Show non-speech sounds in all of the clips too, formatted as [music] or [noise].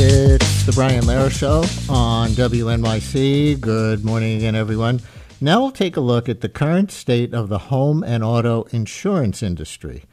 It's the Brian Lehrer Show on WNYC. Good morning again, everyone. Now we'll take a look at the current state of the home and auto insurance industry.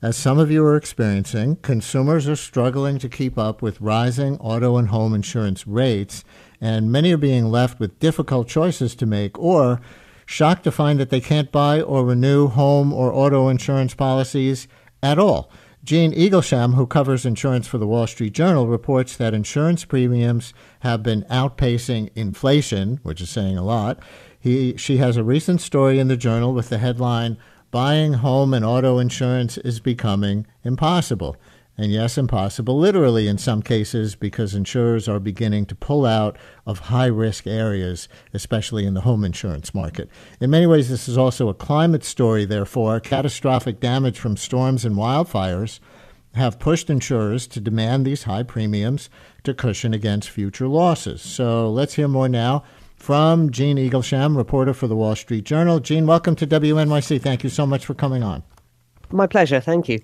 As some of you are experiencing, consumers are struggling to keep up with rising auto and home insurance rates, and many are being left with difficult choices to make or shocked to find that they can't buy or renew home or auto insurance policies at all. Jean Eaglesham, who covers insurance for the Wall Street Journal, reports that insurance premiums have been outpacing inflation, which is saying a lot. He, she has a recent story in the journal with the headline Buying Home and Auto Insurance is Becoming Impossible. And yes, impossible, literally in some cases, because insurers are beginning to pull out of high risk areas, especially in the home insurance market. In many ways, this is also a climate story, therefore. Catastrophic damage from storms and wildfires have pushed insurers to demand these high premiums to cushion against future losses. So let's hear more now from Jean Eaglesham, reporter for the Wall Street Journal. Jean, welcome to WNYC. Thank you so much for coming on. My pleasure. Thank you.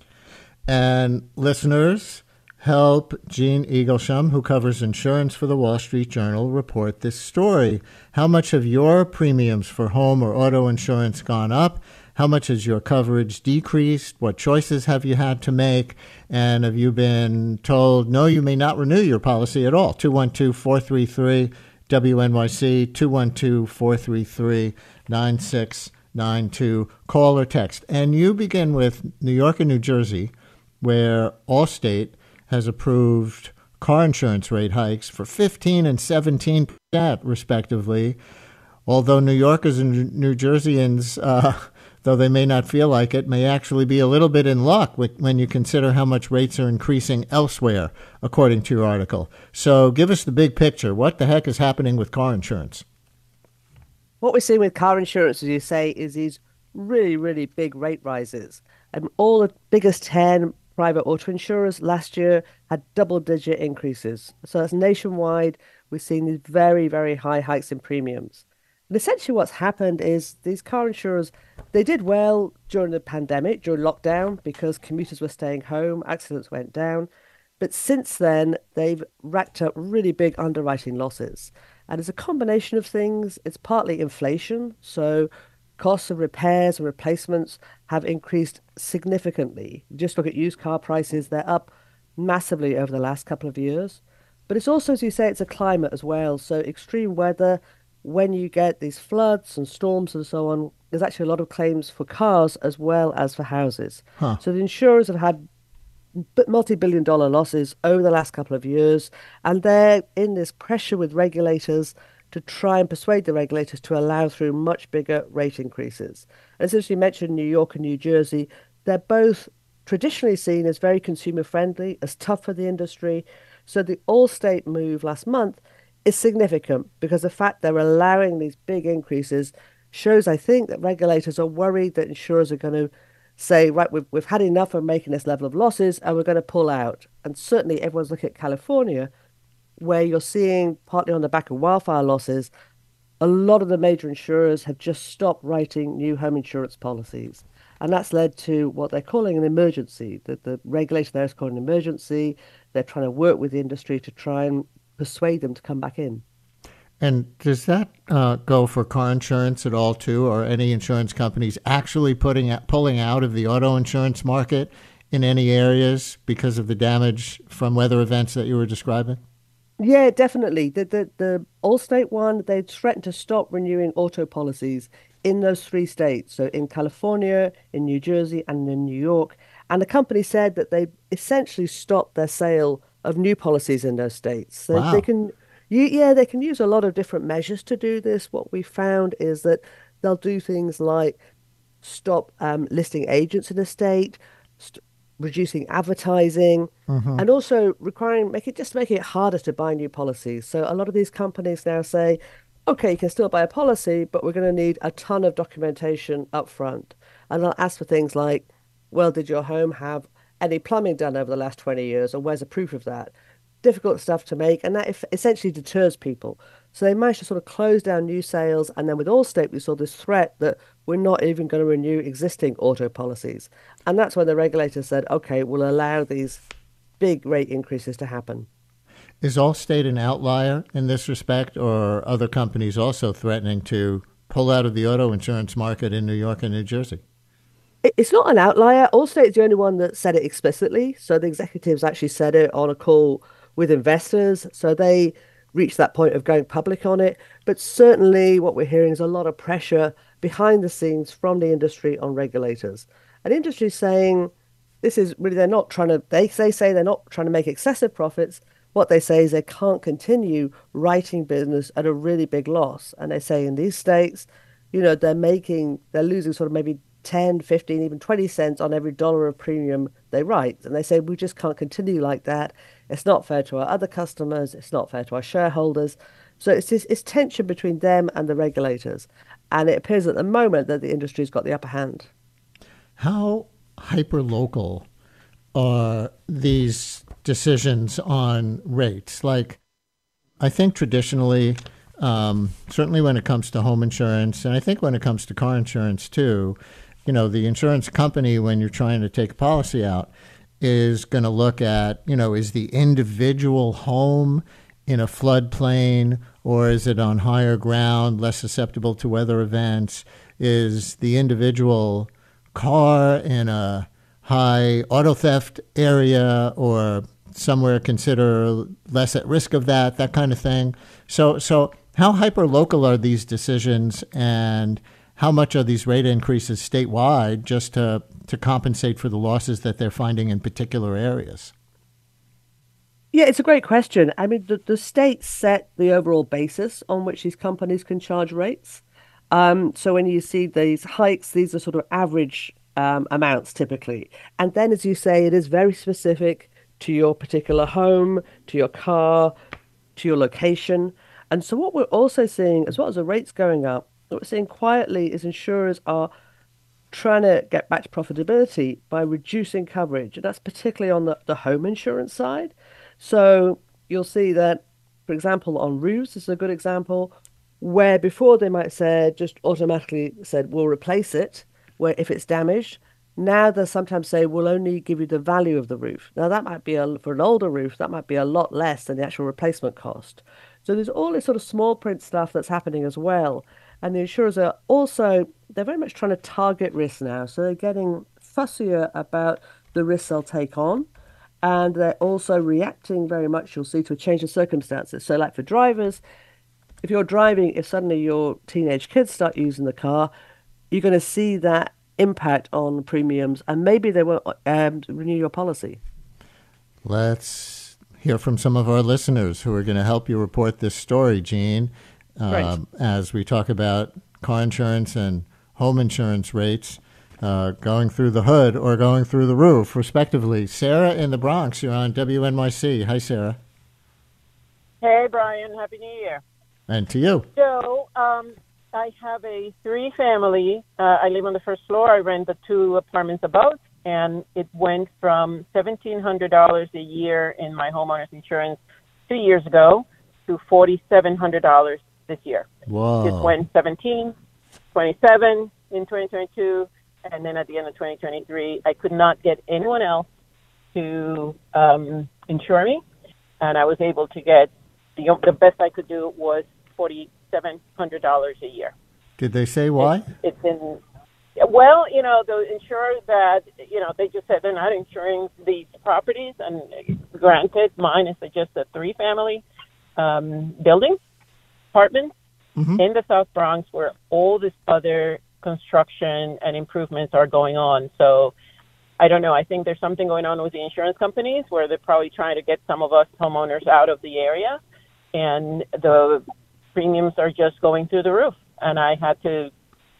And listeners, help Jean Eaglesham, who covers insurance for the Wall Street Journal, report this story. How much have your premiums for home or auto insurance gone up? How much has your coverage decreased? What choices have you had to make? And have you been told, no, you may not renew your policy at all? 212 433 WNYC, 212 433 9692. Call or text. And you begin with New York and New Jersey where Allstate has approved car insurance rate hikes for 15 and 17 percent, respectively. Although New Yorkers and New Jerseyans, uh, [laughs] though they may not feel like it, may actually be a little bit in luck when you consider how much rates are increasing elsewhere, according to your article. So give us the big picture. What the heck is happening with car insurance? What we're seeing with car insurance, as you say, is these really, really big rate rises. And all the biggest 10 private auto insurers last year had double digit increases. So that's nationwide. We're seeing these very, very high hikes in premiums. And essentially what's happened is these car insurers, they did well during the pandemic, during lockdown, because commuters were staying home, accidents went down. But since then, they've racked up really big underwriting losses. And it's a combination of things. It's partly inflation. So costs of repairs and replacements have increased significantly. Just look at used car prices, they're up massively over the last couple of years. But it's also, as you say, it's a climate as well. So extreme weather, when you get these floods and storms and so on, there's actually a lot of claims for cars as well as for houses. Huh. So the insurers have had multi-billion dollar losses over the last couple of years, and they're in this pressure with regulators to try and persuade the regulators to allow through much bigger rate increases. And since you mentioned New York and New Jersey, they're both traditionally seen as very consumer friendly, as tough for the industry. So the Allstate move last month is significant because the fact they're allowing these big increases shows, I think, that regulators are worried that insurers are going to say, right, we've, we've had enough of making this level of losses and we're going to pull out. And certainly everyone's looking at California where you're seeing, partly on the back of wildfire losses, a lot of the major insurers have just stopped writing new home insurance policies. And that's led to what they're calling an emergency. That the regulator there is calling an emergency. They're trying to work with the industry to try and persuade them to come back in. And does that uh, go for car insurance at all too, or any insurance companies actually putting pulling out of the auto insurance market in any areas because of the damage from weather events that you were describing? Yeah, definitely. The the the Allstate one, they threatened to stop renewing auto policies in those three states. So in California, in New Jersey, and in New York. And the company said that they essentially stopped their sale of new policies in those states. So wow. they can you, yeah, they can use a lot of different measures to do this. What we found is that they'll do things like stop um, listing agents in a state, st- reducing advertising, Mm-hmm. and also requiring make it just making it harder to buy new policies. So a lot of these companies now say, okay, you can still buy a policy, but we're going to need a ton of documentation up front. And they'll ask for things like, well, did your home have any plumbing done over the last 20 years, or where's a proof of that? Difficult stuff to make, and that essentially deters people. So they managed to sort of close down new sales, and then with Allstate, we saw this threat that we're not even going to renew existing auto policies. And that's when the regulator said, okay, we'll allow these big rate increases to happen. Is Allstate an outlier in this respect, or are other companies also threatening to pull out of the auto insurance market in New York and New Jersey? It's not an outlier. Allstate's the only one that said it explicitly. So the executives actually said it on a call with investors. So they reached that point of going public on it. But certainly what we're hearing is a lot of pressure behind the scenes from the industry on regulators. And industry saying this is really they're not trying to they, they say they're not trying to make excessive profits. What they say is they can't continue writing business at a really big loss. And they say in these states, you know, they're making they're losing sort of maybe 10, 15, even 20 cents on every dollar of premium they write. And they say, we just can't continue like that. It's not fair to our other customers. It's not fair to our shareholders. So it's this it's tension between them and the regulators. And it appears at the moment that the industry's got the upper hand. How hyper local are these decisions on rates? Like, I think traditionally, um, certainly when it comes to home insurance, and I think when it comes to car insurance too, you know, the insurance company, when you're trying to take a policy out, is going to look at, you know, is the individual home in a floodplain or is it on higher ground, less susceptible to weather events? Is the individual car in a high auto theft area or somewhere consider less at risk of that, that kind of thing. So, so how hyper local are these decisions, and how much are these rate increases statewide just to to compensate for the losses that they're finding in particular areas? Yeah, it's a great question. I mean, the, the states set the overall basis on which these companies can charge rates. Um, so when you see these hikes, these are sort of average um, amounts typically. And then, as you say, it is very specific to your particular home, to your car, to your location. And so, what we're also seeing, as well as the rates going up, what we're seeing quietly is insurers are trying to get back to profitability by reducing coverage. And that's particularly on the, the home insurance side. So you'll see that, for example, on roofs this is a good example, where before they might say just automatically said we'll replace it, where if it's damaged. Now they sometimes say we'll only give you the value of the roof. Now that might be a for an older roof, that might be a lot less than the actual replacement cost. So there's all this sort of small print stuff that's happening as well. And the insurers are also they're very much trying to target risk now. So they're getting fussier about the risks they'll take on. And they're also reacting very much, you'll see, to a change of circumstances. So, like for drivers, if you're driving, if suddenly your teenage kids start using the car, you're going to see that impact on premiums, and maybe they won't um, renew your policy. Let's hear from some of our listeners who are going to help you report this story, Jean, um, as we talk about car insurance and home insurance rates uh, going through the hood or going through the roof, respectively. Sarah in the Bronx, you're on WNYC. Hi, Sarah. Hey, Brian. Happy New Year. And to you. So, um, I have a three family. Uh, I live on the first floor. I rent the two apartments above, and it went from $1,700 a year in my homeowner's insurance two years ago to $4,700 this year. Whoa. It went 17, 27 in 2022, and then at the end of 2023, I could not get anyone else to um, insure me, and I was able to get the the best I could do was forty seven hundred dollars a year. Did they say why? It's in well, you know, the insurers that you know they just said they're not insuring these properties, and granted, mine is just a three family um, building apartment Mhm. in the South Bronx where all this other construction and improvements are going on. So I don't know. I think there's something going on with the insurance companies where they're probably trying to get some of us homeowners out of the area, and the premiums are just going through the roof. And I had to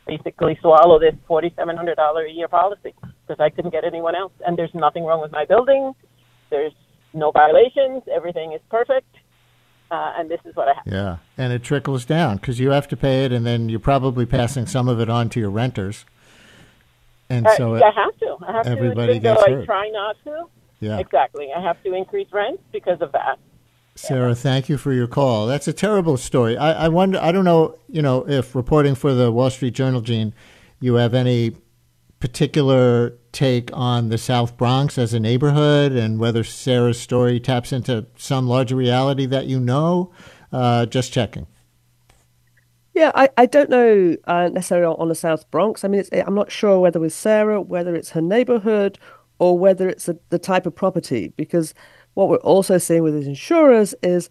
basically swallow this $4,700 a year policy. because I couldn't get anyone else. And there's nothing wrong with my building. There's no violations. Everything is perfect. Uh, and this is what I have. Yeah, and it trickles down because you have to pay it, and then you're probably passing some of it on to your renters. And Uh, so yeah, I have to. I have everybody to. Gets though hurt. I try not to. yeah. Exactly. I have to increase rents because of that. Sarah, thank you for your call. That's a terrible story. I, I wonder. I don't know. You know, if reporting for the Wall Street Journal, Jean, you have any particular take on the South Bronx as a neighborhood, and whether Sarah's story taps into some larger reality that you know. Uh, just checking. Yeah, I, I don't know uh, necessarily on the South Bronx. I mean, I'm not sure whether with Sarah, whether it's her neighborhood, or whether it's a, the type of property. Because what we're also seeing with these insurers is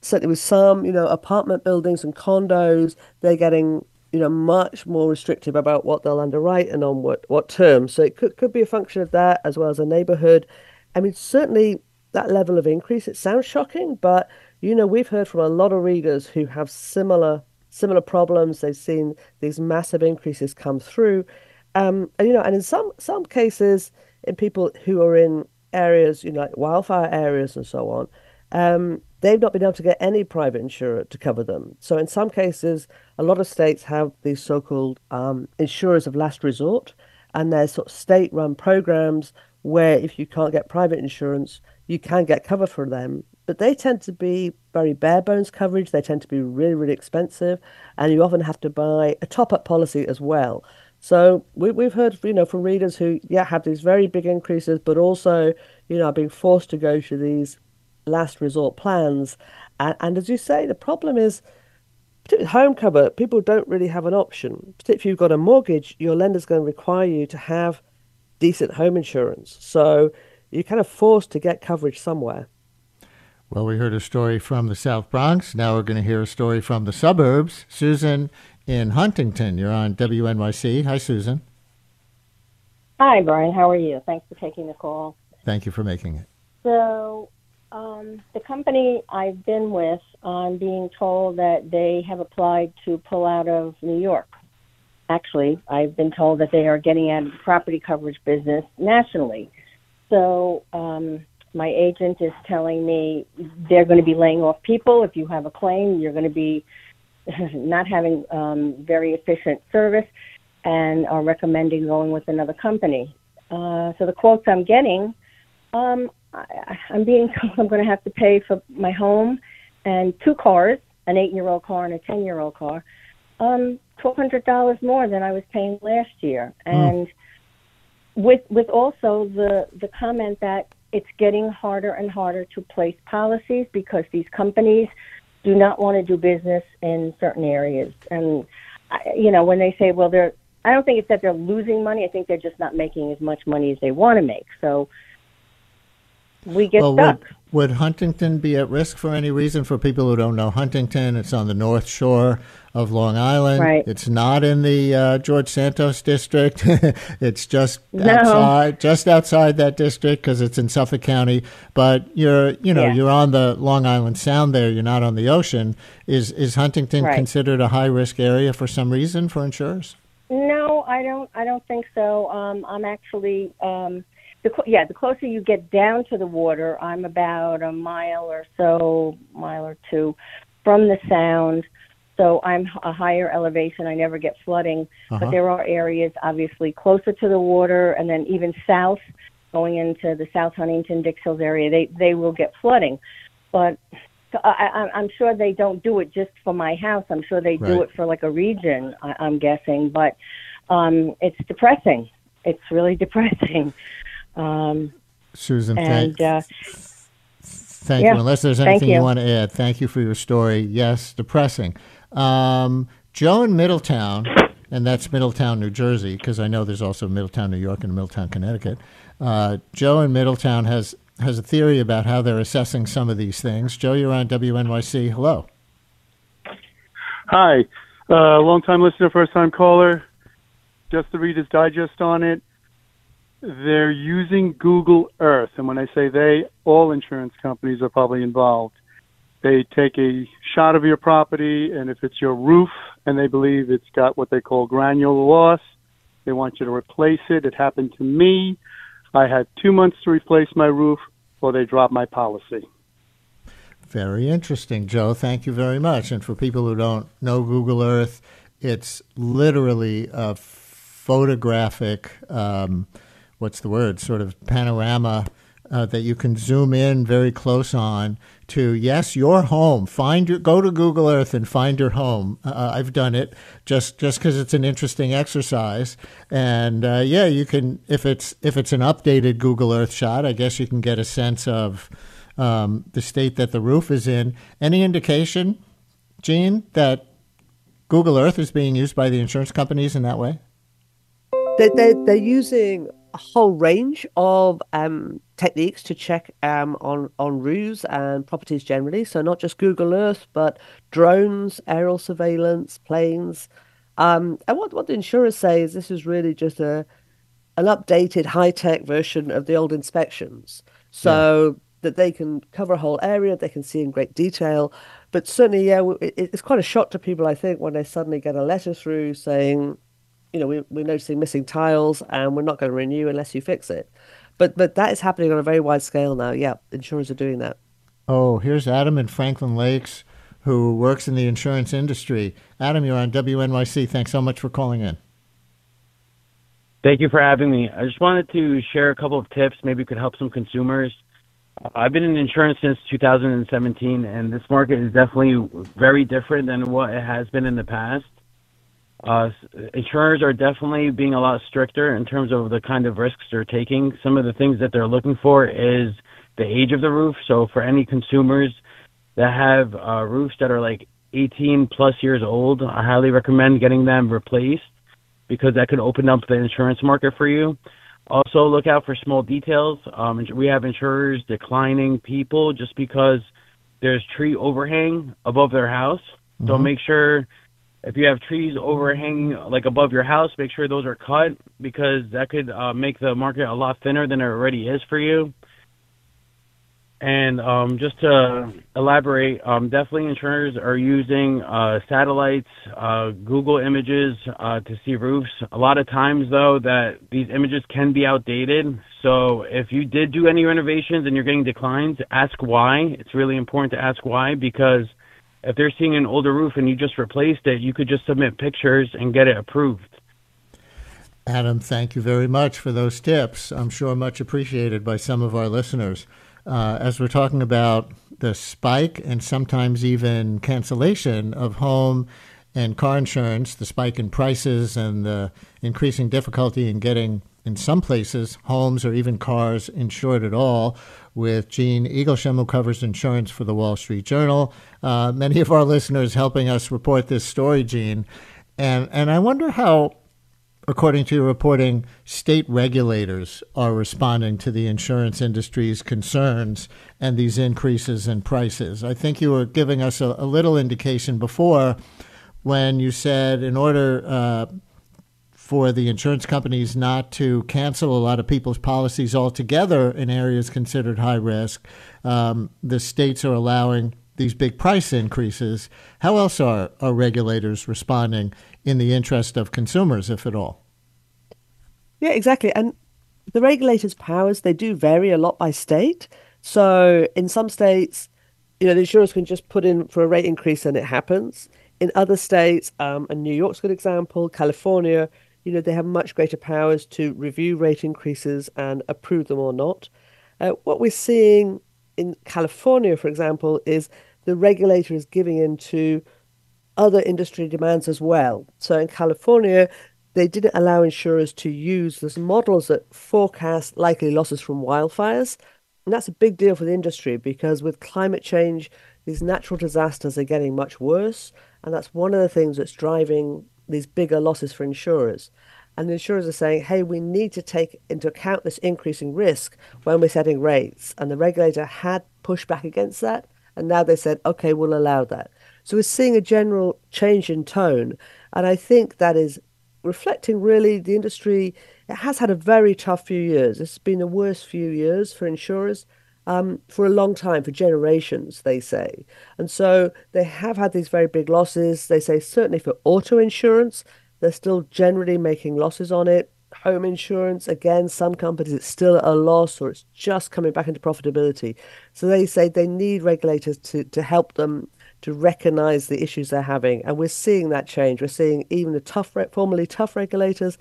certainly with some, you know, apartment buildings and condos, they're getting, you know, much more restrictive about what they'll underwrite and on what, what terms. So it could, could be a function of that as well as a neighborhood. I mean, certainly that level of increase, it sounds shocking, but, you know, we've heard from a lot of readers who have similar similar problems. They've seen these massive increases come through. Um, and, you know, and in some some cases, in people who are in areas, you know, like wildfire areas and so on, um, they've not been able to get any private insurer to cover them. So in some cases, a lot of states have these so-called um, insurers of last resort, and there's sort of state-run programs where if you can't get private insurance, you can get cover for them. But they tend to be very bare bones coverage. They tend to be really, really expensive, and you often have to buy a top-up policy as well. So we, we've heard, you know, from readers who, yeah, have these very big increases, but also, you know, being forced to go to these last resort plans. And, and as you say, the problem is, particularly home cover, people don't really have an option. Particularly if you've got a mortgage, your lender's going to require you to have decent home insurance. So you're kind of forced to get coverage somewhere. Well, we heard a story from the South Bronx. Now we're going to hear a story from the suburbs. Susan in Huntington, you're on WNYC. Hi, Susan. Hi, Brian. How are you? Thanks for taking the call. Thank you for making it. So, um, the company I've been with, I'm being told that they have applied to pull out of New York. Actually, I've been told that they are getting out of the property coverage business nationally. So, um, my agent is telling me they're going to be laying off people. If you have a claim, you're going to be [laughs] not having um, very efficient service and are recommending going with another company. Uh, so the quotes I'm getting, um, I, I'm being told [laughs] I'm going to have to pay for my home and two cars, an eight-year-old car and a ten-year-old car, um, twelve hundred dollars more than I was paying last year, and with with also the the comment that it's getting harder and harder to place policies because these companies do not want to do business in certain areas. And, I- you know, when they say, well, they're, I don't think it's that they're losing money. I think they're just not making as much money as they want to make. So we get well, stuck. would, would Huntington be at risk for any reason? For people who don't know Huntington, it's on the North Shore of Long Island. Right. It's not in the uh, George Santos district. [laughs] it's just No. outside, just outside that district because it's in Suffolk County. But you're, you know, Yeah. you're on the Long Island Sound. There, you're not on the ocean. Is is Huntington Right. considered a high risk area for some reason for insurers? No, I don't. I don't think so. Um, I'm actually, um, the yeah, the closer you get down to the water, I'm about a mile or so, mile or two from the sound. So I'm a higher elevation. I never get flooding, Uh-huh. but there are areas obviously closer to the water, and then even south, going into the South Huntington Dix Hills area, they they will get flooding. But so I, I, I'm sure they don't do it just for my house. I'm sure they do it for like a region. I, I'm guessing, but um, it's depressing. It's really [laughs] depressing. Um, Susan, and thank, uh, Thank Yeah, you. Unless there's anything you. you. want to add, thank you for your story. Yes, depressing. Um, Joe in Middletown, and that's Middletown, New Jersey, because I know there's also Middletown, New York, and Middletown, Connecticut. Uh, Joe in Middletown has has a theory about how they're assessing some of these things. Joe, you're on WNYC. Hello. Hi, uh, long time listener, first time caller. Just the Reader's Digest on it. They're using Google Earth, and when I say they, all insurance companies are probably involved. They take a shot of your property, and if it's your roof, and they believe it's got what they call granular loss, They want you to replace it. It happened to me. I had two months to replace my roof, or they dropped my policy. Very interesting, Joe. Thank you very much. And for people who don't know Google Earth, it's literally a photographic, um, what's the word, sort of panorama uh, that you can zoom in very close on to yes your home. Find your go to google earth and find your home. Uh, i've done it just just because it's an interesting exercise. And uh, yeah you can if it's if it's an updated google earth shot i guess you can get a sense of um, the state that the roof is in. Any indication Jean that google earth is being used by the insurance companies in that way? They, they, they're using a whole range of um, techniques to check um, on on roofs and properties generally. So not just Google Earth, but drones, aerial surveillance, planes. Um, and what what the insurers say is this is really just a an updated high tech version of the old inspections. So yeah. that they can cover a whole area, they can see in great detail. But certainly, yeah, it, it's quite a shock to people, I think, when they suddenly get a letter through saying, you know, we, we're noticing missing tiles and we're not going to renew unless you fix it. But but that is happening on a very wide scale now. Yeah, insurers are doing that. Oh, here's Adam in Franklin Lakes who works in the insurance industry. Adam, you're on WNYC. Thanks so much for calling in. Thank you for having me. I just wanted to share a couple of tips, maybe could help some consumers. I've been in insurance since 2017, and this market is definitely very different than what it has been in the past. Uh, insurers are definitely being a lot stricter in terms of the kind of risks they're taking. Some of the things that they're looking for is the age of the roof. So for any consumers that have uh, roofs that are like 18 plus years old, I highly recommend getting them replaced because that could open up the insurance market for you. Also, look out for small details. Um, we have insurers declining people just because there's tree overhang above their house. Mm-hmm. So make sure if you have trees overhanging like above your house, make sure those are cut because that could uh, make the market a lot thinner than it already is for you. And um, just to elaborate, um, definitely insurers are using uh, satellites, uh, Google images uh, to see roofs. A lot of times, though, that these images can be outdated. So if you did do any renovations and you're getting declines, ask why. It's really important to ask why because – if they're seeing an older roof and you just replaced it, you could just submit pictures and get it approved. Adam, thank you very much for those tips. I'm sure much appreciated by some of our listeners. Uh, as we're talking about the spike and sometimes even cancellation of home and car insurance, the spike in prices and the increasing difficulty in getting, in some places, homes or even cars insured at all, with Jean Eaglesham, who covers insurance for the Wall Street Journal. Uh, many of our listeners helping us report this story, Jean. And, and I wonder how, according to your reporting, state regulators are responding to the insurance industry's concerns and these increases in prices. I think you were giving us a, a little indication before when you said in order uh, for the insurance companies not to cancel a lot of people's policies altogether in areas considered high risk. Um, the states are allowing these big price increases. How else are, are regulators responding in the interest of consumers, if at all? Yeah, exactly. And the regulators' powers, they do vary a lot by state. So in some states, you know, the insurers can just put in for a rate increase and it happens. In other states, um, and New York's a good example, California, you know, they have much greater powers to review rate increases and approve them or not. Uh, what we're seeing in California, for example, is the regulator is giving in to other industry demands as well. So in California, they didn't allow insurers to use those models that forecast likely losses from wildfires. And that's a big deal for the industry because with climate change, these natural disasters are getting much worse. And that's one of the things that's driving these bigger losses for insurers. And the insurers are saying, hey, we need to take into account this increasing risk when we're setting rates. And the regulator had pushed back against that. And now they said, okay, we'll allow that. So we're seeing a general change in tone. And I think that is reflecting really the industry. It has had a very tough few years. It's been the worst few years for insurers um, for a long time, for generations, they say. And so they have had these very big losses. They say certainly for auto insurance, they're still generally making losses on it. Home insurance, again, some companies it's still a loss or it's just coming back into profitability. So they say they need regulators to, to help them to recognize the issues they're having. And we're seeing that change. We're seeing even the tough, formerly tough regulators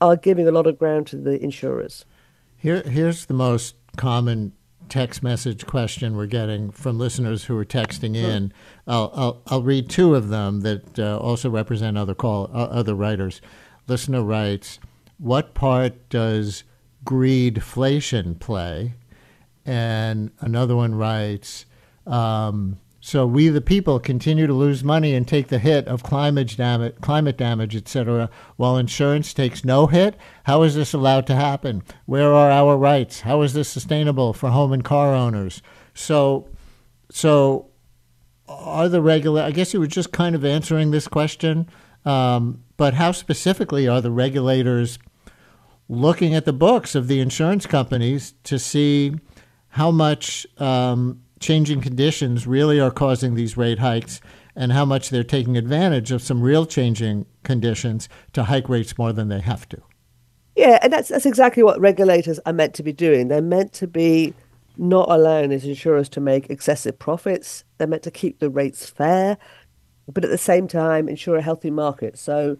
are giving a lot of ground to the insurers. Here, here's the most common text message question we're getting from listeners who are texting in. I'll, I'll, I'll read two of them that uh, also represent other call uh, other writers. Listener writes, "What part does greedflation play?" And another one writes. Um, so we, the people, continue to lose money and take the hit of climate damage, climate damage, etc., while insurance takes no hit. How is this allowed to happen? Where are our rights? How is this sustainable for home and car owners? So, so are the regular? I guess you were just kind of answering this question, um, but how specifically are the regulators looking at the books of the insurance companies to see how much? Um, changing conditions really are causing these rate hikes and how much they're taking advantage of some real changing conditions to hike rates more than they have to. Yeah, and that's that's exactly what regulators are meant to be doing. They're meant to be not allowing these insurers to make excessive profits. They're meant to keep the rates fair, but at the same time ensure a healthy market. So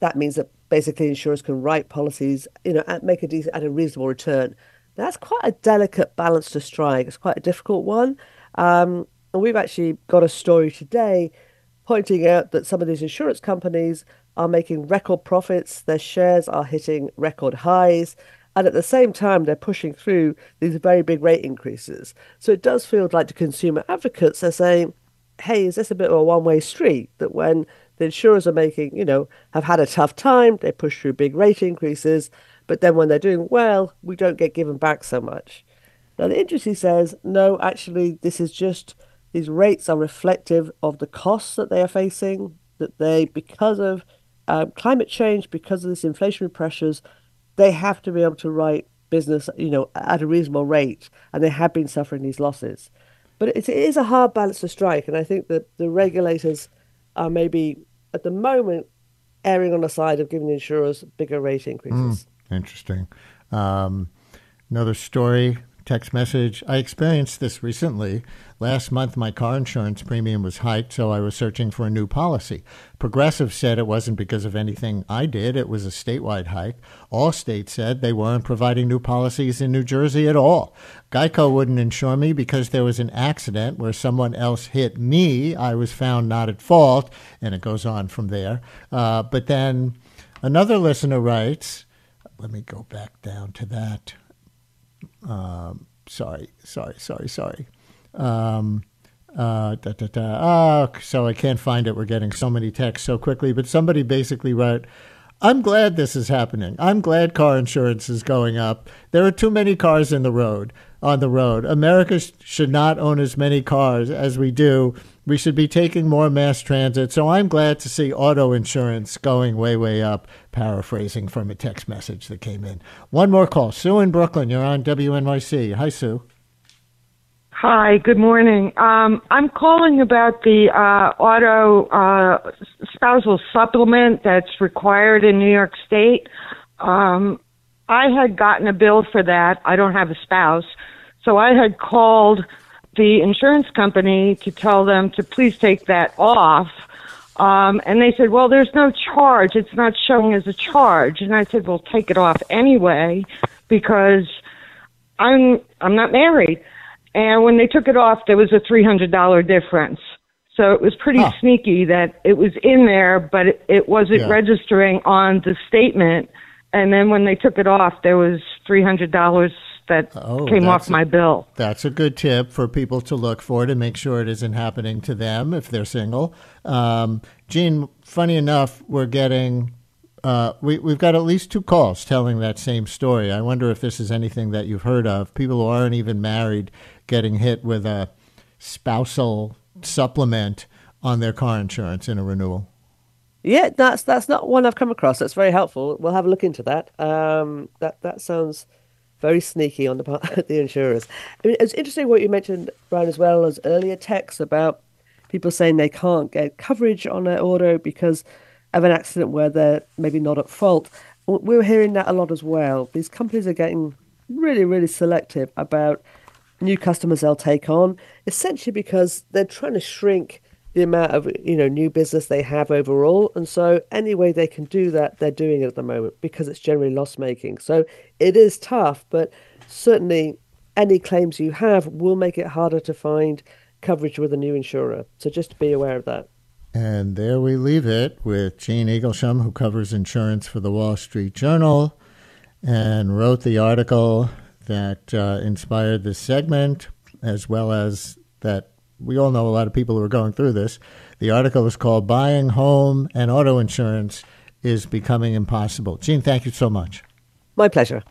that means that basically insurers can write policies, you know, at, make a decent at a reasonable return that's quite a delicate balance to strike. It's quite a difficult one. Um, and we've actually got a story today pointing out that some of these insurance companies are making record profits, their shares are hitting record highs, and at the same time, they're pushing through these very big rate increases. So it does feel like the consumer advocates they're saying, hey, is this a bit of a one way street? That when the insurers are making, you know, have had a tough time, they push through big rate increases. But then when they're doing well, we don't get given back so much. Now, the industry says, no, actually, this is just these rates are reflective of the costs that they are facing, that they, because of um, climate change, because of this inflationary pressures, they have to be able to write business, you know, at a reasonable rate, and they have been suffering these losses. But it, is a hard balance to strike, and I think that the regulators are maybe at the moment erring on the side of giving insurers bigger rate increases. Mm. Interesting. Um, another story, text message. I experienced this recently. Last month, my car insurance premium was hiked, so I was searching for a new policy. Progressive said it wasn't because of anything I did, it was a statewide hike. Allstate said they weren't providing new policies in New Jersey at all. Geico wouldn't insure me because there was an accident where someone else hit me. I was found not at fault, and it goes on from there. Uh, but then another listener writes, let me go back down to that. Um, sorry, sorry, sorry, sorry. Um, uh, da, da, da. Oh, so I can't find it. We're getting so many texts so quickly. But somebody basically wrote, I'm glad this is happening. I'm glad car insurance is going up. There are too many cars in the road on the road. America sh- should not own as many cars as we do we should be taking more mass transit. So I'm glad to see auto insurance going way, way up, paraphrasing from a text message that came in. One more call. Sue in Brooklyn, you're on WNYC. Hi, Sue. Hi, good morning. Um, I'm calling about the uh, auto uh, spousal supplement that's required in New York State. Um, I had gotten a bill for that. I don't have a spouse. So I had called the insurance company to tell them to please take that off. Um, and they said, well, there's no charge. It's not showing as a charge. And I said, well, take it off anyway because I'm, I'm not married. And when they took it off, there was a $300 difference. So it was pretty huh. sneaky that it was in there, but it, it wasn't yeah. registering on the statement. And then when they took it off, there was $300 that oh, came off my bill. That's a good tip for people to look for to make sure it isn't happening to them if they're single. Um, Jean, funny enough, we're getting. Uh, we, we've got at least two calls telling that same story. I wonder if this is anything that you've heard of. People who aren't even married getting hit with a spousal supplement on their car insurance in a renewal. Yeah, that's that's not one I've come across. That's very helpful. We'll have a look into that. Um, that that sounds very sneaky on the part [laughs] of the insurers. I mean, it's interesting what you mentioned, Brian, as well as earlier texts about people saying they can't get coverage on their auto because of an accident where they're maybe not at fault. We're hearing that a lot as well. These companies are getting really, really selective about new customers they'll take on, essentially because they're trying to shrink the amount of you know new business they have overall. And so any way they can do that they're doing it at the moment because it's generally loss making so it is tough but certainly any claims you have will make it harder to find coverage with a new insurer. So just be aware of that. And there we leave it with Jean Eaglesham, who covers insurance for the Wall Street Journal and wrote the article that uh, inspired this segment, as well as that we all know a lot of people who are going through this. The article is called Buying Home and Auto Insurance is Becoming Impossible. Jean, thank you so much. My pleasure.